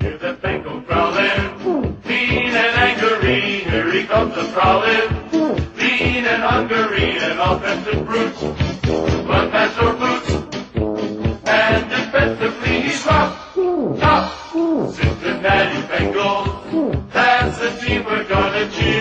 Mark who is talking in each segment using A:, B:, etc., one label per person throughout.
A: Hear the Bengal growling, mean and angry. Here he comes a prowling, lean and hungry, an offensive brute. One pass or boots, and defensively he's rough, tough. Cincinnati Bengals, that's the team we're gonna cheer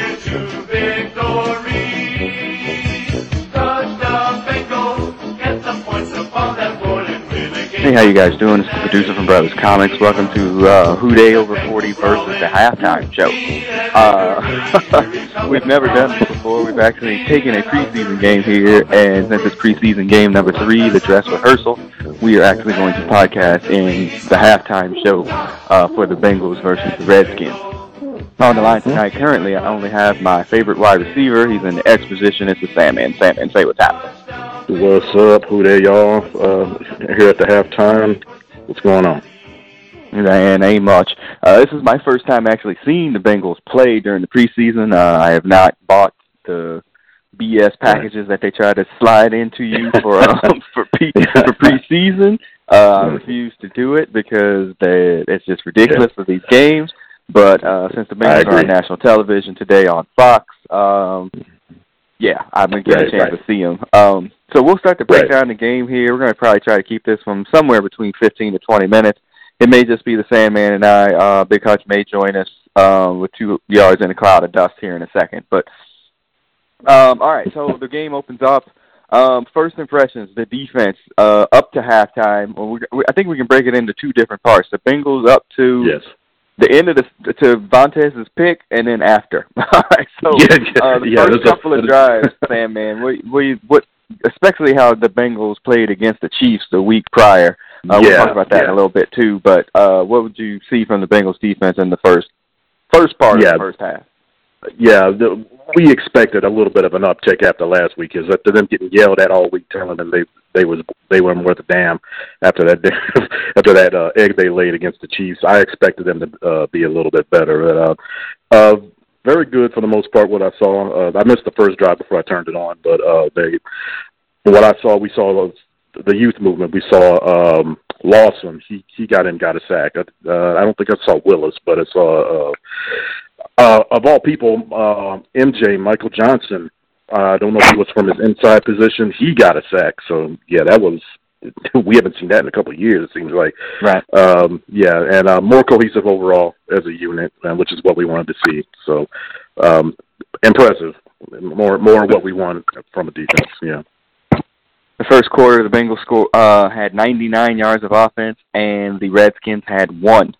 B: how you guys doing? It's the producer from Brothers Comics. Welcome to uh, Who Dey Over 40 versus the halftime show. Uh, we've never done this before. We've actually taken a preseason game here, and since it's preseason game number three, the dress rehearsal, we are actually going to podcast in the halftime show uh, for the Bengals versus the Redskins. On the line tonight, currently, I only have my favorite wide receiver. He's in the X position. It's the Sandman. Sandman, say what's happening.
C: What's up? Who they y'all? Uh, here at the halftime. What's going on?
B: And ain't much. Uh, this is my first time actually seeing the Bengals play during the preseason. Uh, I have not bought the BS packages that they try to slide into you for um, for, pre- for preseason. Uh, I refuse to do it because they, it's just ridiculous for these games. But uh, since the Bengals are on national television today on Fox, um, yeah, I've been getting
C: Right,
B: a chance
C: right.
B: to see them. Um, so we'll start to break
C: Right.
B: down the game here. We're going to probably try to keep this from somewhere between 15 to 20 minutes. It may just be the Sandman and I. Uh, Big Hutch may join us um, with two yards in a cloud of dust here in a second. But um, all right, so the game opens up. Um, first impressions, the defense uh, up to halftime. Well, we, we, I think we can break it into two different parts. The Bengals up to
C: Yes.
B: The end of the to Vontaze's pick, and then after. All right, so
C: Yeah, yeah,
B: uh, the
C: yeah,
B: first
C: there's a-
B: couple of drives, Sam, man, we we what, especially how the Bengals played against the Chiefs the week prior. Uh, we'll talk about that in a little bit too. But uh, what would you see from the Bengals defense in the first first part
C: Yeah.
B: of the first half?
C: Yeah, the, we expected a little bit of an uptick after last week, because after them getting yelled at all week, telling them they they was they weren't worth a damn after that after that uh, egg they laid against the Chiefs. I expected them to uh, be a little bit better. But, uh, uh, very good for the most part. What I saw, uh, I missed the first drive before I turned it on, but uh, they what I saw, we saw the youth movement. We saw um, Lawson. He he got in, got a sack. Uh, I don't think I saw Willis, but I saw. Uh, uh, of all people, uh, MJ Michael Johnson. Uh, I don't know if he was from his inside position. He got a sack. So yeah, that was. We haven't seen that in a couple of years. It seems like.
B: Right.
C: Um, yeah, and uh, more cohesive overall as a unit, uh, which is what we wanted to see. So um, impressive. More more what we want from a defense. Yeah.
B: The first quarter, the Bengals score uh, had 99 yards of offense, and the Redskins had one.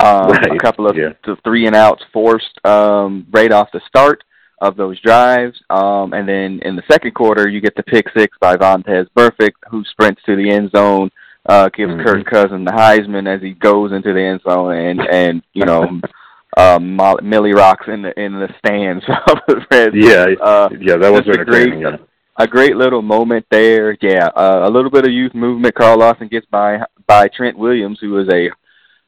B: Um, A couple of
C: yeah.
B: th- three and outs forced um, right off the start of those drives, um, and then in the second quarter, you get the pick six by Vontaze Burfict, who sprints to the end zone, uh, gives
C: Mhm.
B: Kirk Cousins the Heisman as he goes into the end zone, and and you know. Um, Millie rocks in the in the stands of the Reds.
C: Yeah.
B: Uh,
C: yeah, that was
B: a great-
C: yeah.
B: a great little moment there. Yeah, uh, a little bit of youth movement. Carl Lawson gets by by Trent Williams, who is a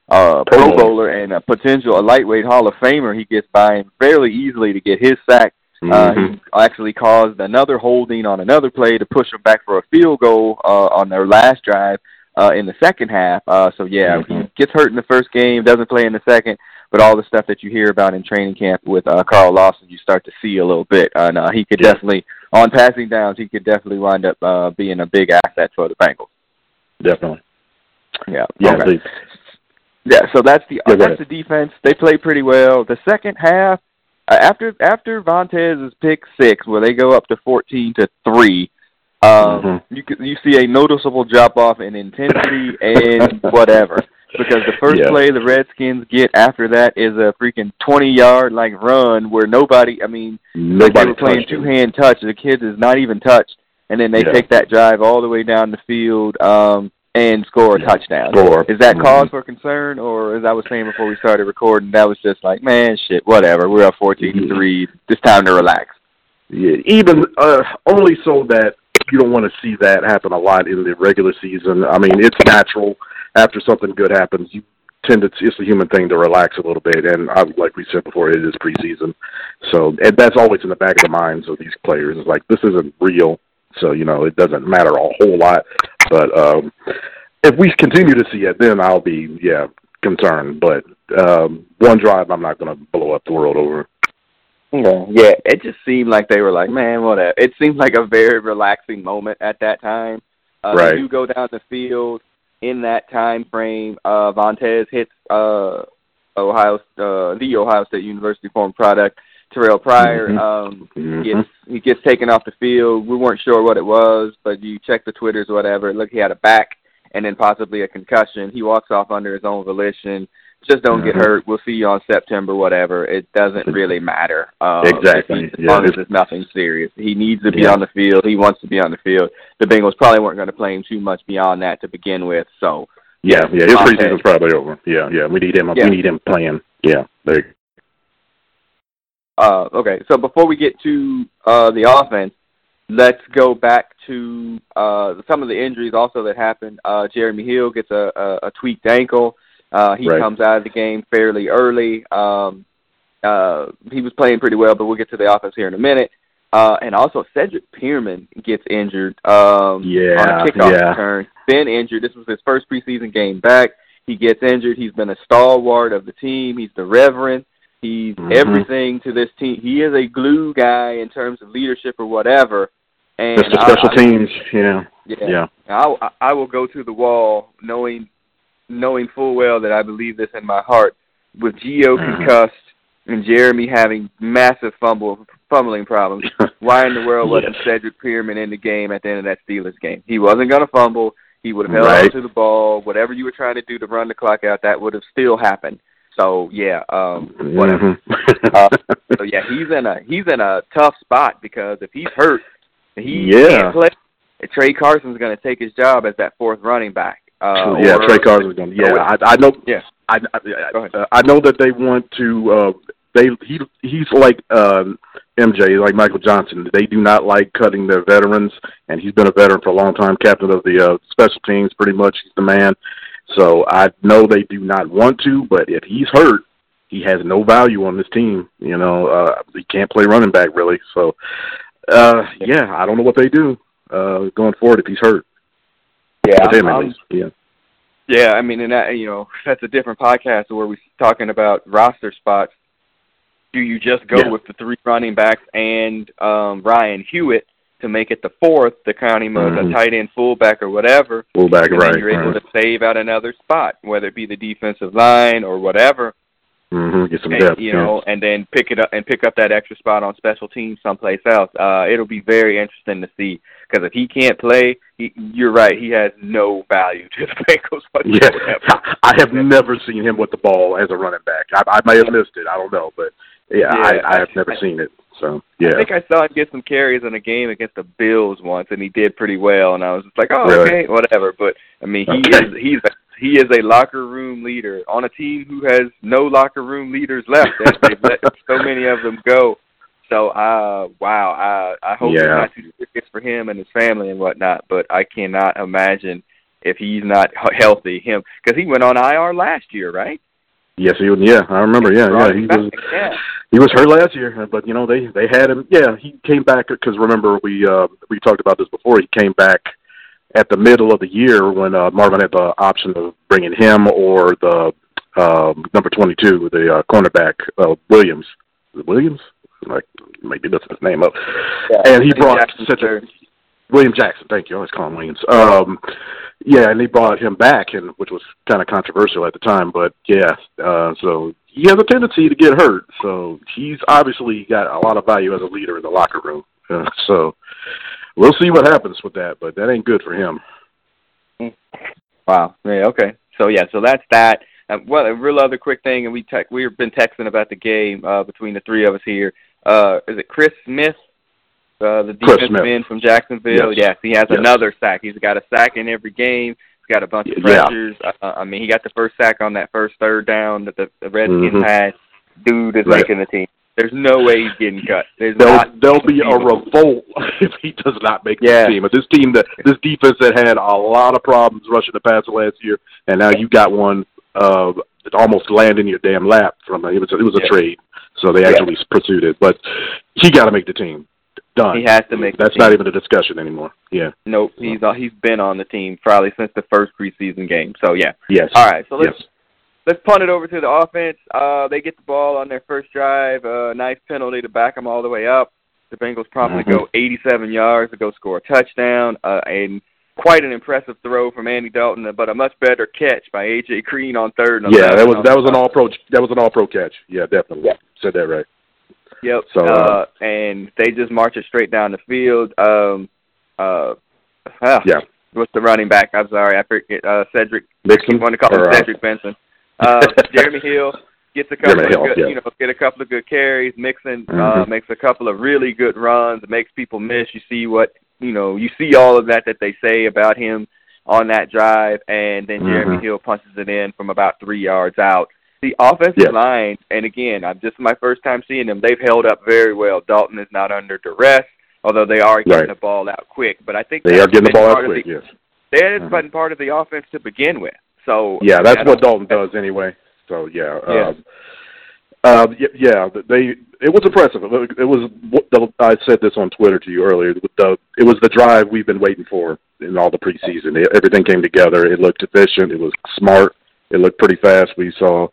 B: uh,
C: Pro Bowler.
B: And a potential a lightweight Hall of Famer. He gets by him fairly easily to get his sack. Uh,
C: Mhm.
B: he actually caused another holding on another play to push him back for a field goal uh, on their last drive uh, in the second half. Uh, so yeah,
C: Mhm.
B: he gets hurt in the first game, doesn't play in the second. But all the stuff that you hear about in training camp with uh, Carl Lawson, you start to see a little bit, and uh, he could
C: Yeah.
B: definitely on passing downs, he could definitely wind up uh, being a big asset for the Bengals.
C: Definitely.
B: Yeah,
C: Yeah.
B: Okay. Yeah, so that's the
C: Yeah,
B: that's the defense. They play pretty well. The second half, uh, after after Vontaze's pick six, where they go up to fourteen to three, um,
C: Mhm.
B: you you see a noticeable drop off in intensity and whatever. Because the first
C: Yeah.
B: play the Redskins get after that is a freaking twenty yard like run where nobody. I mean, like they
C: Nobody
B: were playing two hand touch. The kids is not even touched, and then they
C: Yeah.
B: take that drive all the way down the field um, and score a touchdown.
C: Score.
B: Is that cause for concern, or as I was saying before we started recording, that was just like, man, shit, whatever. We're up fourteen to three. It's time to relax.
C: Yeah, even uh, only so that you don't want to see that happen a lot in the regular season. I mean, it's natural after something good happens. You tend to it's a human thing to relax a little bit, and I, like we said before, it is preseason, so and that's always in the back of the minds of these players. It's like this isn't real, so you know it doesn't matter a whole lot. But um, if we continue to see it, then I'll be yeah concerned. But um, one drive, I'm not going to blow up the world over.
B: Yeah, yeah. It just seemed like they were like, man, whatever. It seemed like a very relaxing moment at that time. Uh,
C: right.
B: You go down the field in that time frame. Uh, Vontaze hits uh, Ohio, uh, the Ohio State University former product. Terrell Pryor
C: mm-hmm.
B: um,
C: mm-hmm.
B: gets he gets taken off the field. We weren't sure what it was, but you check the twitters or whatever. Look, he had a back and then possibly a concussion. He walks off under his own volition. Just don't mm-hmm. get hurt. We'll see you on September, whatever. It doesn't really matter. Um,
C: exactly.
B: As long as it's nothing serious. He needs to be
C: yeah.
B: on the field. He wants to be on the field. The Bengals probably weren't going to play him too much beyond that to begin with. So
C: yeah, yeah, his preseason's probably over. Yeah, yeah. We need him.
B: Yeah.
C: We need him playing. Yeah, there.
B: Uh, okay, so before we get to uh, the offense, let's go back to uh, some of the injuries also that happened. Uh, Jeremy Hill gets a, a, a tweaked ankle. Uh, he
C: Right.
B: comes out of the game fairly early. Um, uh, he was playing pretty well, but we'll get to the offense here in a minute. Uh, and also Cedric Peerman gets injured um,
C: Yeah,
B: on a kickoff
C: yeah.
B: return. Been injured. This was his first preseason game back. He gets injured. He's been a stalwart of the team. He's the reverend. He's
C: Mhm.
B: everything to this team. He is a glue guy in terms of leadership or whatever. And
C: Just the special
B: I-
C: teams. Yeah,
B: yeah.
C: yeah.
B: I, I- I will go to the wall knowing knowing full well that I believe this in my heart. With Gio
C: Mhm.
B: concussed and Jeremy having massive fumble fumbling problems, why in the world wasn't
C: Yes.
B: Cedric Peerman in the game at the end of that Steelers game? He wasn't going to fumble. He would have held
C: Right.
B: on to the ball. Whatever you were trying to do to run the clock out, that would have still happened. So yeah, um, whatever.
C: Mhm.
B: Uh, So yeah, he's in a he's in a tough spot because if he's hurt, he
C: Yeah.
B: can't play. Tra Carson's going to take his job as that fourth running back. Uh,
C: yeah,
B: or-
C: Tra Carson's going. to
B: Yeah,
C: I, I know.
B: Yeah.
C: I I,
B: ahead.
C: uh, I know that they want to. uh They he he's like um, MJ, like Michael Johnson. They do not like cutting their veterans, and he's been a veteran for a long time, captain of the uh, special teams. Pretty much, he's the man. So I know they do not want to, but if he's hurt, he has no value on this team. You know, uh, he can't play running back really. So, uh, yeah, I don't know what they do uh, going forward if he's hurt.
B: yeah,
C: With him, at least. Yeah.
B: yeah. I mean, and that you know that's a different podcast where we're talking about roster spots. Do you just go
C: Yeah.
B: with the three running backs and um, Ryan Hewitt to make it the fourth, the count him as
C: Mhm.
B: a tight end fullback or whatever?
C: Fullback,
B: and
C: right?
B: then you're able
C: right.
B: to save out another spot, whether it be the defensive line or whatever.
C: hmm Get some
B: and,
C: depth.
B: you know, and then pick it up and pick up that extra spot on special teams someplace else. Uh, it'll be very interesting to see because if he can't play, he, you're right, he has no value to the Bengals
C: Yeah. I have never seen him with the ball as a running back. I, I may have missed it. I don't know, but yeah,
B: Yeah,
C: I, I have
B: I-
C: never seen it. So
B: I think I saw him get some carries in a game against the Bills once, and he did pretty well. And I was just like, oh,
C: Really?
B: okay, whatever. But I mean, he
C: Okay.
B: is he's a, he is a locker room leader on a team who has no locker room leaders left. They've let so many of them go. So, uh, wow, I I hope it's not too serious for him and his family and whatnot. But I cannot imagine if he's not he- healthy, him because he went on IR last year, right?
C: Yes, he was. Yeah, I remember. Yeah, yeah, he was.
B: Yeah.
C: He was hurt last year, but you know they they had him. Yeah, he came back because remember we uh we talked about this before. He came back at the middle of the year when uh, Marvin had the option of bringing him or the um, number twenty two, the uh, cornerback uh, Williams. Williams, like maybe that's his name up. and he brought
B: Jackson's
C: such a. William Jackson. Thank you. I always call him Williams. Um, yeah, and they brought him back, and which was kind of controversial at the time. But yeah, uh, so he has a tendency to get hurt. So he's obviously got a lot of value as a leader in the locker room. Uh, so we'll see what happens with that, but that ain't good for him.
B: Wow. Yeah. Okay. So yeah. So that's that. Uh, well, a real other quick thing, and we te- we've been texting about the game uh, between the three of us here. Uh, is it Chris Smith, uh, the defensive end from Jacksonville?
C: Yes.
B: Yes, he has
C: Yes.
B: another sack. He's got a sack in every game. He's got a bunch of
C: Yeah.
B: pressures. Uh, I mean, he got the first sack on that first third down that the, the Redskins
C: Mhm.
B: had. Dude is
C: Right.
B: making the team. There's no way he's getting cut. There's
C: There'll,
B: not.
C: there'll be a revolt if he does not make
B: Yeah.
C: this team. But this team that this defense that had a lot of problems rushing the passer last year, and now you got one uh, that almost landed in your damn lap from it was a, it was a
B: Yeah.
C: trade, so they
B: Yeah.
C: actually pursued it. But he got to make the team. Done.
B: He has to make
C: That's not even a discussion anymore. Yeah.
B: Nope, he's uh, he's been on the team probably since the first preseason game. So yeah.
C: Yes.
B: All right, so let's
C: Yes.
B: let's punt it over to the offense. Uh, they get the ball on their first drive. Uh, nice penalty to back them all the way up. The Bengals promptly
C: Mhm.
B: go 87 yards to go score a touchdown. Uh, and quite an impressive throw from Andy Dalton, but a much better catch by AJ Green on third. And
C: Yeah, that was that was an all pro that was an all pro catch. Yeah, definitely.
B: Yeah.
C: Said that right.
B: Yep.
C: So,
B: uh,
C: uh,
B: and they just march it straight down the field. Um, uh, ah,
C: Yeah.
B: What's the running back? I'm sorry, I forget. Uh, Cedric.
C: Nixon.
B: Want to call him
C: or, uh,
B: Cedric Benson. Uh, Jeremy Hill gets a couple
C: Jeremy
B: of
C: Hill,
B: good,
C: yeah.
B: you know, get a couple of good carries. Mixon uh,
C: Mhm.
B: makes a couple of really good runs. Makes people miss. You see what you know. You see all of that that they say about him on that drive, and then Jeremy
C: Mhm.
B: Hill punches it in from about three yards out. The offensive
C: Yeah.
B: line, and again, I'm just my first time seeing them. They've held up very well. Dalton is not under duress, although they are getting
C: Right.
B: the ball out quick. But I think
C: They are getting the ball out quick.
B: the-
C: Yes.
B: That is
C: Mhm.
B: been part of the offense to begin with. So
C: Yeah, that's what Dalton does anyway. So yeah.
B: Yeah.
C: Um, uh, yeah, they it was impressive. It was- it was what the, I said this on Twitter to you earlier. The, it was the drive we've been waiting for in all the preseason. It, everything came together. It looked efficient. It was smart. It looked pretty fast. We saw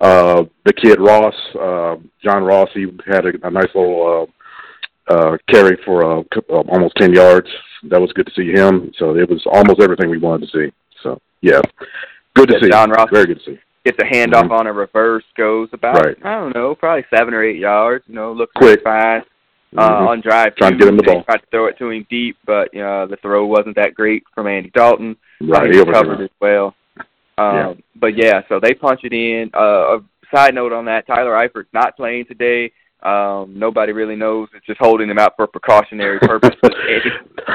C: uh, the kid Ross, uh, John Ross. He had a, a nice little uh, uh, carry for uh, uh, almost ten yards. That was good to see him. So it was almost everything we wanted to see. So yeah, good to
B: Yeah,
C: see.
B: John Ross
C: Very good to see.
B: gets a handoff
C: Mhm.
B: on a reverse, goes about
C: Right.
B: I don't know, probably seven or eight yards. You know, looks
C: Quick.
B: fast. Uh,
C: Mhm.
B: on drive
C: Trying to get him the ball.
B: Tried to throw it to him deep, but you know the throw wasn't that great from Andy Dalton.
C: Right,
B: he
C: he
B: recovered as well. Um,
C: Yeah.
B: But yeah, so they punch it in. Uh, a side note on that: Tyler Eifert's not playing today. Um, nobody really knows. It's just holding him out for precautionary purposes.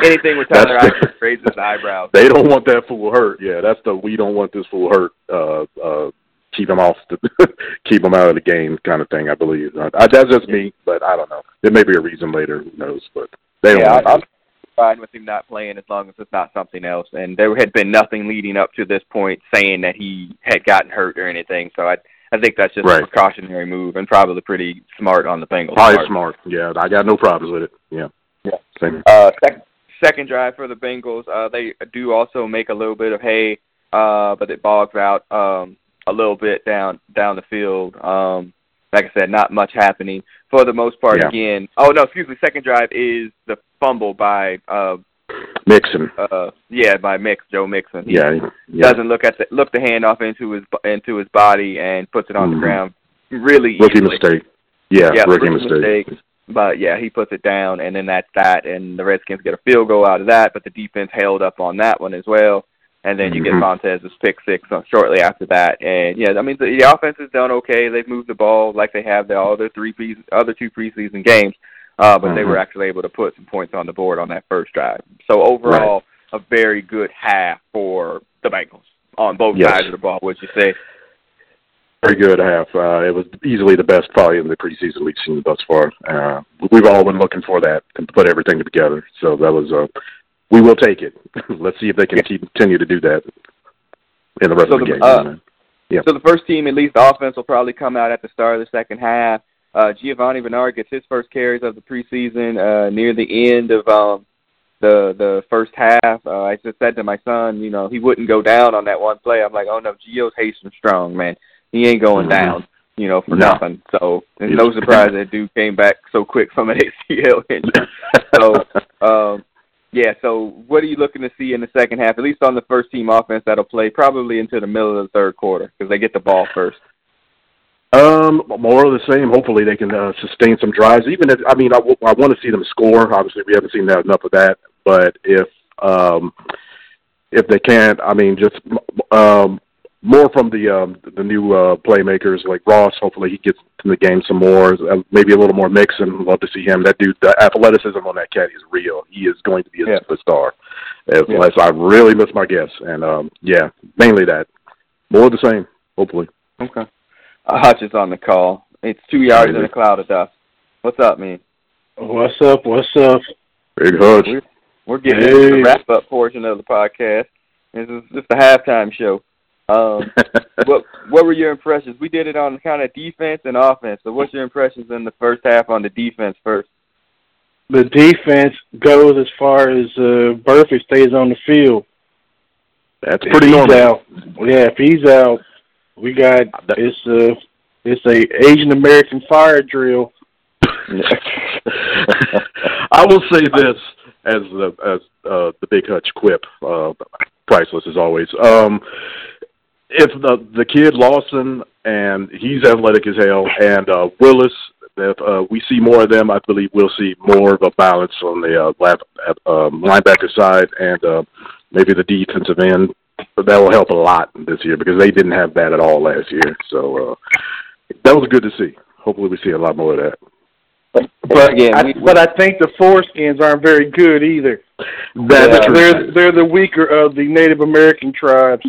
B: Anything with Tyler
C: That's-
B: Eifert raises eyebrows.
C: They don't want that fool hurt. Yeah, that's the we don't want this fool hurt. Uh, uh, keep him off the keep him out of the game kind of thing. I believe uh, I, that's just me, but I don't know. There may be a reason later. Who knows? But they don't.
B: yeah, I'm
C: him.
B: Fine with him not playing as long as it's not something else. And there had been nothing leading up to this point saying that he had gotten hurt or anything. So I I think that's just
C: Right.
B: a precautionary move and probably pretty smart on the Bengals.
C: Probably
B: part.
C: smart. Yeah, I got no problems with it. Yeah.
B: Yeah.
C: Same.
B: Uh, sec- second drive for the Bengals. Uh, they do also make a little bit of hay, uh, but it bogs out um, a little bit down down the field. Um, like I said, not much happening for the most part.
C: Yeah.
B: Again, oh no, excuse me. Second drive is the fumble by uh,
C: Mixon.
B: uh, yeah, by Mix Joe Mixon. He
C: Yeah. Yeah.
B: doesn't look at the look the handoff into his into his body and puts it on the
C: Mhm.
B: ground really
C: Rookie
B: easily.
C: mistake. Yeah.
B: Yeah,
C: rookie
B: rookie
C: mistake.
B: mistake. But yeah, he puts it down, and then that's that. And the Redskins get a field goal out of that, but the defense held up on that one as well. And then you get
C: Mhm.
B: Vontaze's pick six shortly after that. And yeah, I mean the, the offense has done okay. They've moved the ball like they have the other three pre- other two preseason games, uh, but they
C: Mhm.
B: were actually able to put some points on the board on that first drive. So overall, a very good half for the Bengals on both
C: Yes.
B: sides of the ball. Would you say?
C: Very good half. Uh, it was easily the best probably in the preseason we've seen thus far. Uh, we've all been looking for that to put everything together. So that was uh, we will take it. Let's see if they can keep, continue to do that in the rest
B: So
C: of the,
B: the-
C: game.
B: uh,
C: Yeah.
B: So the first team, at least the offense, will probably come out at the start of the second half. Uh, Giovani Bernard gets his first carries of the preseason uh, near the end of um, the the first half. Uh, I just said to my son, you know, he wouldn't go down on that one play. I'm like, oh no, Gio's Hastings strong, man. He ain't going
C: Mhm.
B: down, you know, for
C: No.
B: nothing. So it's no surprise that dude came back so quick from an ACL injury. so um, yeah, so what are you looking to see in the second half? At least on the first team offense that'll play probably into the middle of the third quarter because they get the ball first.
C: Um, more of the same. Hopefully, they can uh, sustain some drives. Even if I mean, I, w- I want to see them score. Obviously, we haven't seen that enough of that. But if um, if they can't, I mean, just um, more from the um, the new uh, playmakers like Ross. Hopefully, he gets in the game some more. Uh, maybe a little more Mixon. Love to see him. That dude, the athleticism on that cat is real. He is going to be a
B: Yeah.
C: superstar. If,
B: Yeah.
C: Unless I really miss my guess. And um, yeah, mainly that. More of the same. Hopefully.
B: Okay. Uh, Hutch is on the call. It's two yards in
C: Crazy.
B: a cloud of dust. What's up, man?
D: What's up? What's up?
C: Big Hutch.
B: We're, we're getting
D: Hey.
B: into the wrap up portion of the podcast. This is just a halftime show. Um, what what were your impressions? We did it on kind of defense and offense. So what's your impressions in the first half on the defense first?
D: The defense goes as far as uh, Burford stays on the field.
C: That's
D: If
C: pretty
D: he's
C: normal.
D: Out, yeah, if he's out, We got it's a it's a Asian American fire drill.
C: I will say this as the as uh, the big Hutch quip, uh, priceless as always. Um, if the the kid Lawson and he's athletic as hell, and uh, Willis, if uh, we see more of them, I believe we'll see more of a balance on the uh, left, uh, linebacker side and uh, maybe the defensive end. But that will help a lot this year because they didn't have that at all last year. So uh, that was good to see. Hopefully, we see a lot more of that.
B: But again,
D: I,
B: we,
D: but I think the foreskins aren't very good either.
C: That's
B: Yeah.
D: They're they're the weaker of the Native American tribes.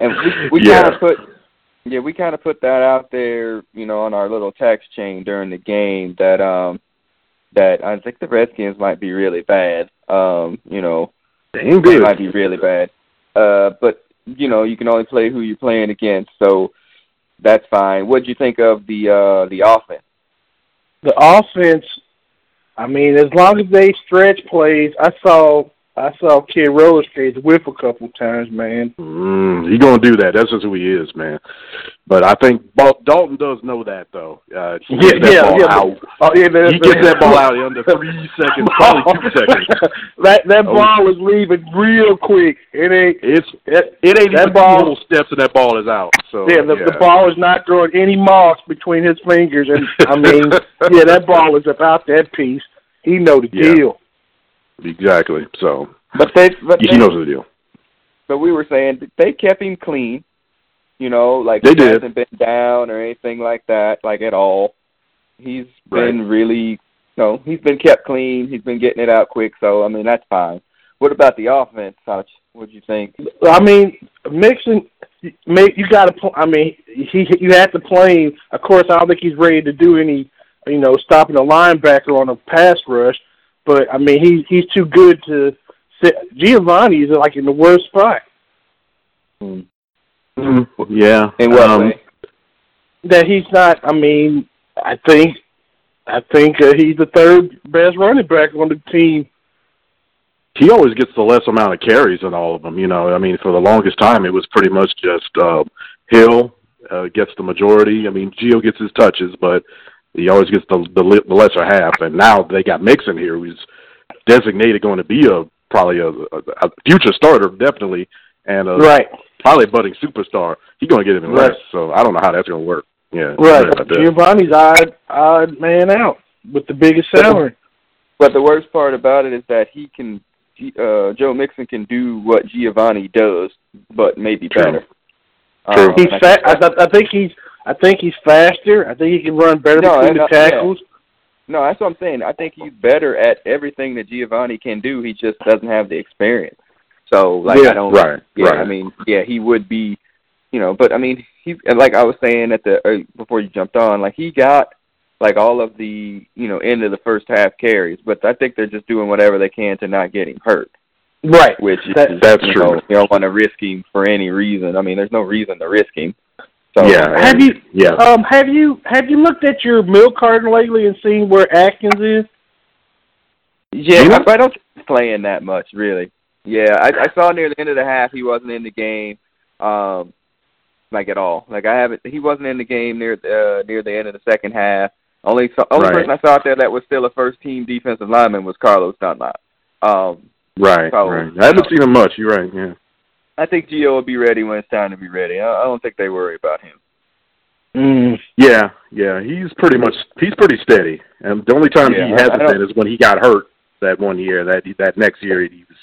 B: and we, we
C: Yeah.
B: kind of put yeah we kind of put that out there you know on our little text chain during the game that um that I think the Redskins might be really bad um you know
C: Dang
B: they
C: good.
B: might be really bad uh but you know you can only play who you're playing against so that's fine what would you think of the uh the offense
D: The offense, I mean, as long as they stretch plays, I saw I saw Kid Roller Skates whiff a couple times, man.
C: Mm, he gonna do that. That's just who he is, man. But I think Dalton does know that, though. Uh, he
D: Yeah,
C: gets that
D: yeah,
C: ball
D: yeah.
C: out.
D: Oh yeah,
C: He gets that ball out in under three seconds, probably two seconds.
D: that that
C: Oh.
D: ball is leaving real quick. It ain't.
C: It's
D: It,
C: it ain't
D: That
C: even
D: ball-
C: little steps, and that ball is out. So
D: yeah, the, the ball is not throwing any moss between his fingers, and I mean, yeah, that ball is about that piece. He know the
C: Yeah.
D: deal.
C: Exactly. So
B: but they but
C: he
B: they,
C: knows the deal.
B: but we were saying they kept him clean you know like
C: They
B: he
C: did.
B: hasn't been down or anything like that like at all he's
C: Right.
B: been really you know he's been kept clean he's been getting it out quick so i mean that's fine what about the offense Hutch? what do you think
D: I mean, Mixon, make you got to. Pl- I mean, he you have to play him. Of course, I don't think he's ready to do any, you know, stopping a linebacker on a pass rush. But I mean, he he's too good to. Sit. Giovani is like in the worst spot.
C: Mm, yeah.
B: in what
C: um,
B: way
D: That he's not. I mean, I think, I think uh, he's the third best running back on the team.
C: he always gets the less amount of carries in all of them. You know, I mean, for the longest time, it was pretty much just uh, Hill uh, gets the majority. I mean, Gio gets his touches, but he always gets the the, li- the lesser half. And now they got Mixon here, who's designated going to be a probably a, a, a future starter, definitely, and a,
D: Right,
C: probably a budding superstar. He's going to get even
D: Right.
C: less. So I don't know how that's going to work. Yeah,
D: right.
C: sorry about that.
D: Giovani's odd, odd man out with the biggest salary.
B: but the worst part about it is that he can uh joe mixon can do what giovani does but maybe
C: True.
B: better
C: True.
B: Um,
D: He's
B: and I
D: fa- I, I think he's. I think he's faster. I think he can run better
B: No,
D: between the tackles.
B: No, that's what I'm saying. I think he's better at everything that Giovani can do. He just doesn't have the experience. So, like,
C: Yeah,
B: I don't.
C: right,
B: Yeah,
C: right.
B: I mean, yeah, he would be, you know. But I mean, he and like I was saying at the uh, before you jumped on, like he got like all of the you know end of the first half carries, but I think they're just doing whatever they can to not get him hurt.
D: Right.
B: Which
D: That-
B: is,
C: that's
B: you
C: true.
B: Know, you don't want to risk him for any reason. I mean, there's no reason to risk him. So,
C: yeah,
D: Have
C: and-
D: you
C: Yeah.
D: um have you have you looked at your milk carton lately and seen where Atkins is?
B: Yeah,
C: You know?
B: I, I don't think he's playing that much, really. Yeah, I, I saw near the end of the half he wasn't in the game, um, like at all. Like I haven't, he wasn't in the game near the uh, near the end of the second half. Only so, only
C: Right.
B: person I saw out there that was still a first team defensive lineman was Carlos Dunlap. Um,
C: Right,
B: So,
C: right. I haven't seen him much. You're right. Yeah.
B: I think Gio will be ready when it's time to be ready. I, I don't think they worry about him.
D: Mm.
C: Yeah, yeah. He's pretty much he's pretty steady. And the only time
B: Yeah,
C: he hasn't been is when he got hurt that one year. That that next year he was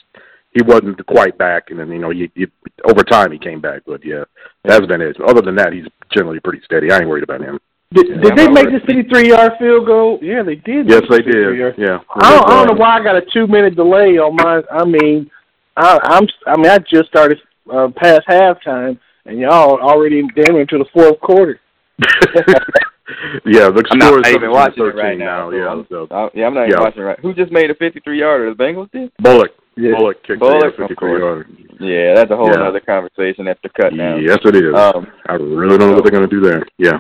C: he wasn't quite back, and then you know he, he over time he came back. But yeah, that's been it. Other than that, he's generally pretty steady. I ain't worried about him.
D: Did,
C: Yeah,
D: did they make
B: worried.
D: the fifty-three yard field goal? Yeah, they did.
C: Yes, they
D: the 53 yard.
C: did. Yeah.
D: I don't, I don't know why I got a two-minute delay on my. I mean, I, I'm. I mean, I just started uh, past halftime, and y'all already damn into the fourth quarter.
C: yeah, the
B: I'm
C: score
B: not
C: is
B: even
C: 17
B: watching it
C: 13
B: right now.
C: Yeah, so
B: Uh, yeah, I'm not even
C: Yeah.
B: watching it right. Who just made a 53 yarder? The Bengals did.
C: Bullock,
D: Yeah.
C: Bullock kicked
B: Bullock,
C: the
B: of
C: 53
B: course.
C: yarder.
B: Yeah, that's a whole
C: Yeah.
B: other conversation after cut now.
C: Yes, it is.
B: Um,
C: I really don't know what they're going to do there. Yeah,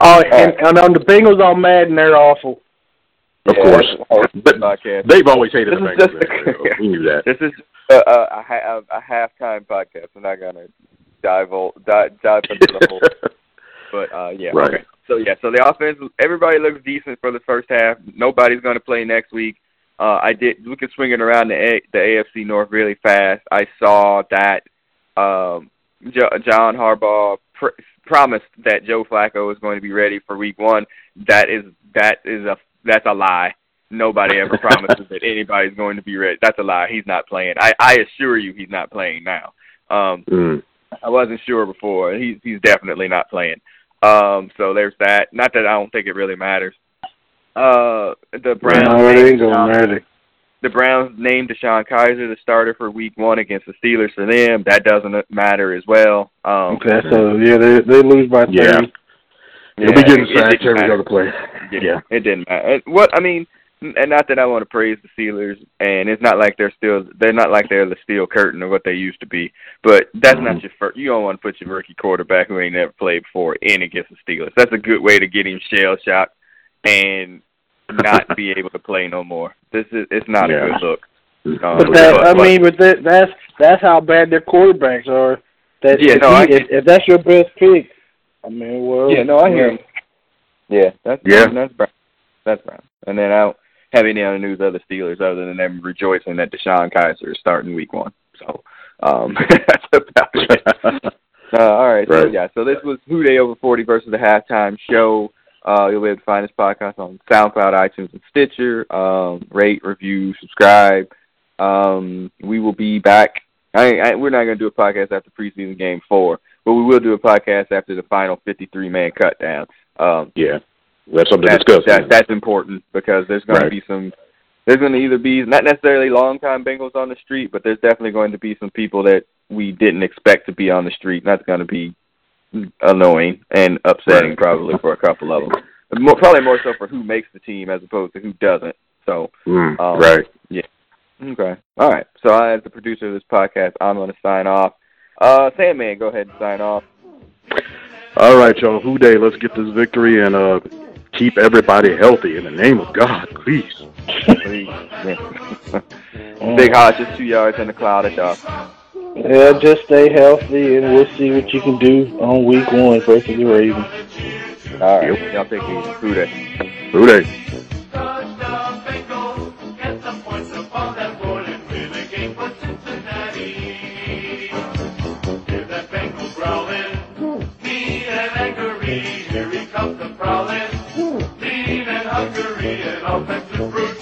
D: Oh, and, and on the Bengals all mad and they're awful.
C: Of
B: yeah,
C: course.
B: whole
C: But
B: podcast.
C: they've always hated
B: This
C: the Bengals.
B: just a-
C: we knew that.
B: This is a, a, a, a halftime podcast. We're not gonna dive dive, dive into the whole. But uh, yeah,
C: Right.
B: okay. So yeah, so the offense, everybody looks decent for the first half. Nobody's going to play next week. Uh, I did. We can swing it around the A, the AFC North really fast. I saw that um, jo- John Harbaugh pr- promised that Joe Flacco is going to be ready for Week One. That is that is a that's a lie. Nobody ever promises that anybody's going to be ready. That's a lie. He's not playing. I, I assure you, he's not playing now. Um,
C: Mm.
B: I wasn't sure before. He's he's definitely not playing. Um, so there's that. Not that I don't think it really matters. Uh, the Browns.
D: No, it
B: named
D: ain't gonna
B: DeShone-
D: matter.
B: The Browns named DeShone Kizer the starter for Week One against the Steelers. For them, that doesn't matter as well. Um,
D: Okay, so yeah, they they lose by
C: Yeah.
D: thirty.
C: He'll be getting
B: it- it
C: sacked every other play.
B: Yeah,
C: Yeah.
B: it didn't matter. What I mean, and not that I want to praise the Steelers, and it's not like they're still they're not like they're the steel curtain of what they used to be. But that's
C: Mhm.
B: not your first. You don't want to put your rookie quarterback who ain't never played before in against the Steelers. That's a good way to get him shell shocked and not be able to play no more. This is it's not
C: Yeah.
B: a good look. Um,
D: But that I mean, but that that's that's how bad their quarterbacks are. That
B: Yeah,
D: if,
B: no,
D: he-
B: I
D: if, if that's your best pick, I mean, well,
B: Yeah, no, I hear you. Yeah, that's
C: Yeah.
B: that's Brown. That's Brown. And then I don't have any other news of the Steelers other than them rejoicing that DeShone Kizer is starting week one. So um that's about it. Uh, all right, so yeah, so this was Who Dey Over 40 versus the Halftime Show. Uh, you'll be able to find this podcast on SoundCloud, iTunes, and Stitcher. Um, rate, review, subscribe. Um, we will be back. I, I, we're not going to do a podcast after preseason game four, but we will do a podcast after the final 53 man cut down. Um,
C: yeah. That's something to
B: that's,
C: discuss.
B: that, that's important because there's going
C: Right.
B: to be some. There's going to either be not necessarily longtime Bengals on the street, but there's definitely going to be some people that we didn't expect to be on the street. And that's going to be annoying and upsetting
C: Right.
B: probably for a couple of them. More, probably more so for who makes the team as opposed to who doesn't. So
C: Mm,
B: Um,
C: right.
B: Yeah, okay, all right. So I, as the producer of this podcast, I'm going to sign off. Uh, Sandman, go ahead and sign off.
C: All right, y'all. Who day? Let's get this victory and uh keep everybody healthy in the name of God, please.
B: Please. Big Hutch, just two yards in the cloud of dust.
D: yeah, just stay healthy, and we'll see what you can do on week one versus the Ravens.
B: All right,
C: Yep.
B: y'all take it easy. Who day?
C: Who day?
A: Hungry, an offensive